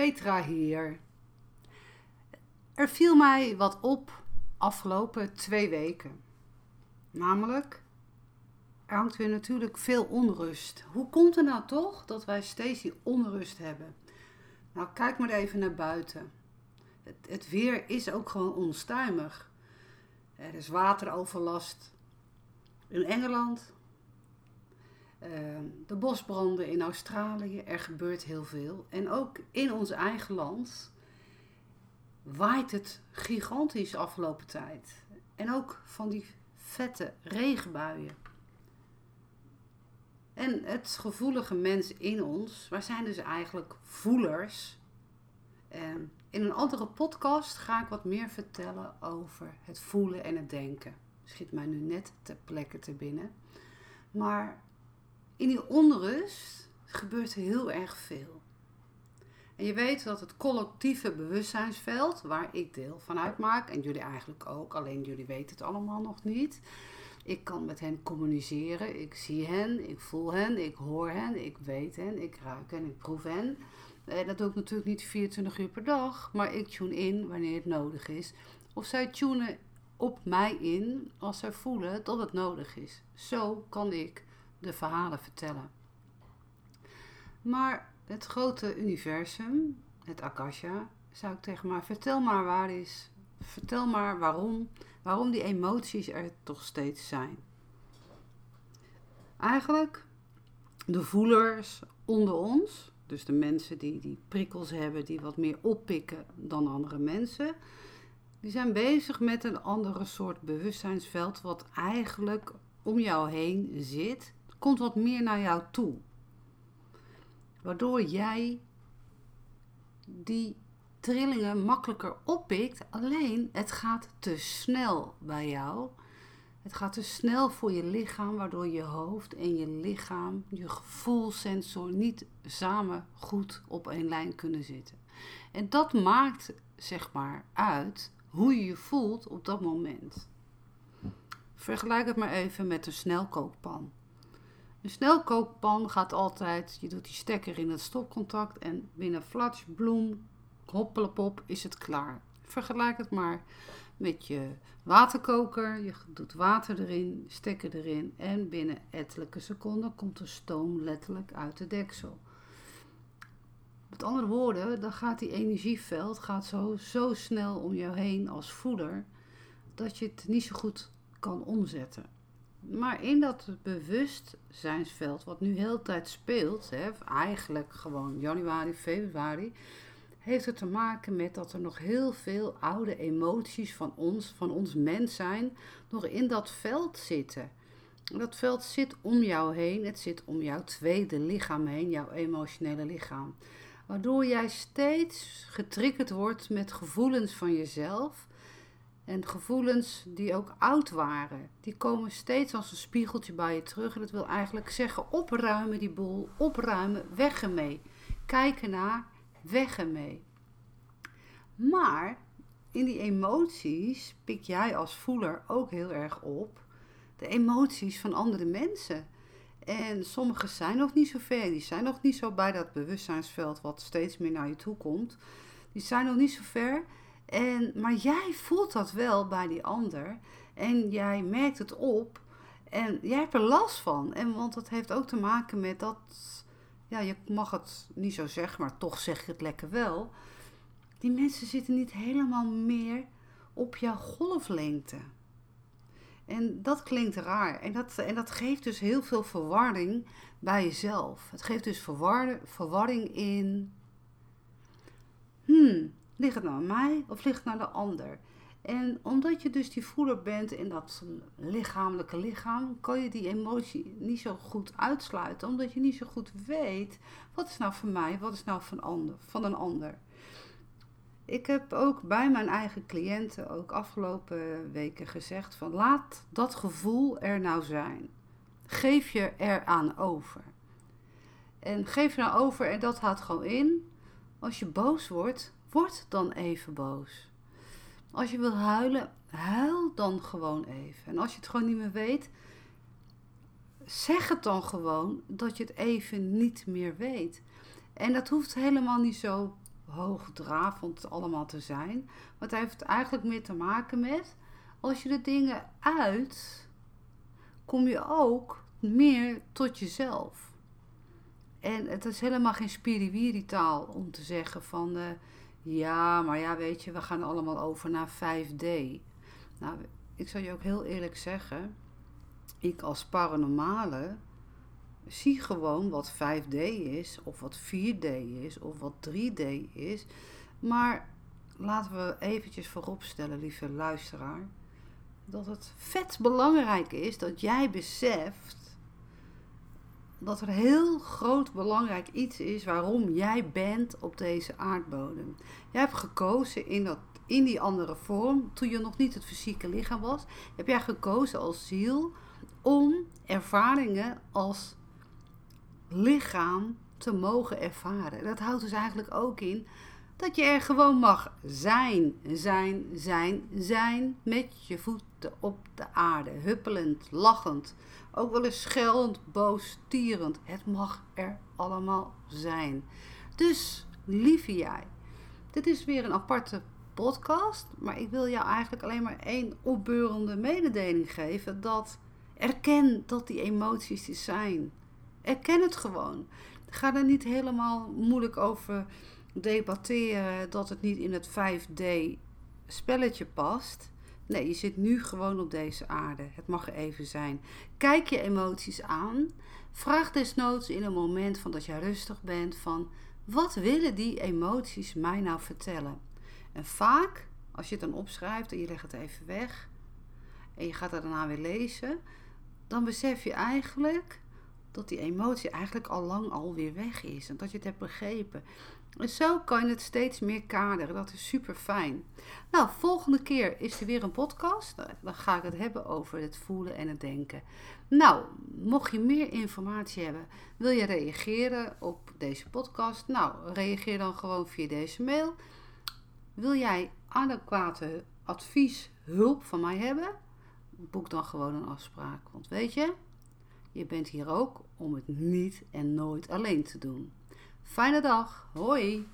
Petra hier. Er viel mij wat op afgelopen twee weken. Namelijk, er hangt weer natuurlijk veel onrust. Hoe komt het nou toch dat wij steeds die onrust hebben? Nou, kijk maar even naar buiten. Het, het weer is ook gewoon onstuimig. Er is wateroverlast in Engeland. Ehm, de bosbranden in Australië, er gebeurt heel veel. En ook in ons eigen land waait het gigantisch afgelopen tijd. En ook van die vette regenbuien. En het gevoelige mens in ons, wij zijn dus eigenlijk voelers. En in een andere podcast ga ik wat meer vertellen over het voelen en het denken. Schiet mij nu net ter plekke te binnen. Maar in die onrust gebeurt heel erg veel. En je weet dat het collectieve bewustzijnsveld, waar ik deel van uitmaak, en jullie eigenlijk ook, alleen jullie weten het allemaal nog niet. Ik kan met hen communiceren, ik zie hen, ik voel hen, ik hoor hen, ik weet hen, ik ruik hen, ik proef hen. En dat doe ik natuurlijk niet 24 uur per dag, maar ik tune in wanneer het nodig is. Of zij tunen op mij in als zij voelen dat het nodig is. Zo kan ik de verhalen vertellen. Maar het grote universum, het Akasha, zou ik tegen maar vertel maar waar is. Vertel maar waarom, waarom die emoties er toch steeds zijn. Eigenlijk, de voelers onder ons, dus de mensen die die prikkels hebben, die wat meer oppikken dan andere mensen, die zijn bezig met een andere soort bewustzijnsveld, wat eigenlijk om jou heen zit komt wat meer naar jou toe. Waardoor jij die trillingen makkelijker oppikt. Alleen het gaat te snel bij jou. Het gaat te snel voor je lichaam, waardoor je hoofd en je lichaam, je gevoelsensor niet samen goed op één lijn kunnen zitten. En dat maakt zeg maar uit hoe je je voelt op dat moment. Vergelijk het maar even met een snelkookpan. Een snelkookpan gaat altijd, je doet die stekker in het stopcontact en binnen flats, bloem, hoppelepop is het klaar. Vergelijk het maar met je waterkoker. Je doet water erin, stekker erin en binnen ettelijke seconden komt de stoom letterlijk uit de deksel. Met andere woorden, dan gaat die energieveld gaat zo, zo snel om jou heen als voeder dat je het niet zo goed kan omzetten. Maar in dat bewustzijnsveld, wat nu heel tijd speelt, hè, eigenlijk gewoon januari, februari, heeft het te maken met dat er nog heel veel oude emoties van ons, van ons mens zijn, nog in dat veld zitten. Dat veld zit om jou heen, het zit om jouw tweede lichaam heen, jouw emotionele lichaam. Waardoor jij steeds getriggerd wordt met gevoelens van jezelf en gevoelens die ook oud waren, die komen steeds als een spiegeltje bij je terug. En dat wil eigenlijk zeggen, opruimen die boel, opruimen, weg ermee. Kijken naar, weg ermee. Maar in die emoties pik jij als voeler ook heel erg op de emoties van andere mensen. En sommige zijn nog niet zo ver, die zijn nog niet zo bij dat bewustzijnsveld wat steeds meer naar je toe komt. Die zijn nog niet zo ver. En, maar jij voelt dat wel bij die ander. En jij merkt het op. En jij hebt er last van. En, want dat heeft ook te maken met dat. Ja, je mag het niet zo zeggen, maar toch zeg je het lekker wel. Die mensen zitten niet helemaal meer op jouw golflengte. En dat klinkt raar. En dat, en dat geeft dus heel veel verwarring bij jezelf. Het geeft dus verwarring in. Hmm, Ligt het nou aan mij of ligt het naar de ander? En omdat je dus die voeder bent in dat lichamelijke lichaam, kan je die emotie niet zo goed uitsluiten. Omdat je niet zo goed weet, wat is nou voor mij, wat is nou van, ander, van een ander. Ik heb ook bij mijn eigen cliënten ook afgelopen weken gezegd van laat dat gevoel er nou zijn. Geef je eraan over. En geef je nou over en dat houdt gewoon in. Als je boos wordt, Word dan even boos. Als je wil huilen, huil dan gewoon even. En als je het gewoon niet meer weet, zeg het dan gewoon dat je het even niet meer weet. En dat hoeft helemaal niet zo hoogdravend allemaal te zijn. Maar het heeft eigenlijk meer te maken met als je de dingen uit, kom je ook meer tot jezelf. En het is helemaal geen spiriwiri-taal om te zeggen van... Uh, ja, maar ja, weet je, we gaan allemaal over naar 5D. Nou, ik zal je ook heel eerlijk zeggen... Ik als paranormale zie gewoon wat 5D is, of wat 4D is, of wat 3D is. Maar laten we eventjes vooropstellen, lieve luisteraar, dat het vet belangrijk is dat jij beseft dat er heel groot belangrijk iets is waarom jij bent op deze aardbodem. Jij hebt gekozen in, dat, in die andere vorm, toen je nog niet het fysieke lichaam was, heb jij gekozen als ziel om ervaringen als lichaam te mogen ervaren. Dat houdt dus eigenlijk ook in dat je er gewoon mag zijn, zijn, zijn, zijn met je op de aarde, huppelend, lachend, ook wel eens schelend, boos, tierend. Het mag er allemaal zijn. Dus, lieve jij, dit is weer een aparte podcast, maar ik wil jou eigenlijk alleen maar één opbeurende mededeling geven dat erken dat die emoties er zijn. Erken het gewoon. Ga er niet helemaal moeilijk over debatteren dat het niet in het 5D spelletje past. Nee, je zit nu gewoon op deze aarde. Het mag even zijn. Kijk je emoties aan. Vraag desnoods in een moment van dat je rustig bent van wat willen die emoties mij nou vertellen? En vaak, als je het dan opschrijft en je legt het even weg en je gaat het daarna weer lezen, dan besef je eigenlijk dat die emotie eigenlijk al lang alweer weg is en dat je het hebt begrepen. En zo kan je het steeds meer kaderen. Dat is super fijn. Nou, volgende keer is er weer een podcast. Dan ga ik het hebben over het voelen en het denken. Nou, mocht je meer informatie hebben, wil je reageren op deze podcast? Nou, reageer dan gewoon via deze mail. Wil jij adequate advies, hulp van mij hebben? Boek dan gewoon een afspraak. Want weet je, je bent hier ook om het niet en nooit alleen te doen. Fijne dag. Hoi.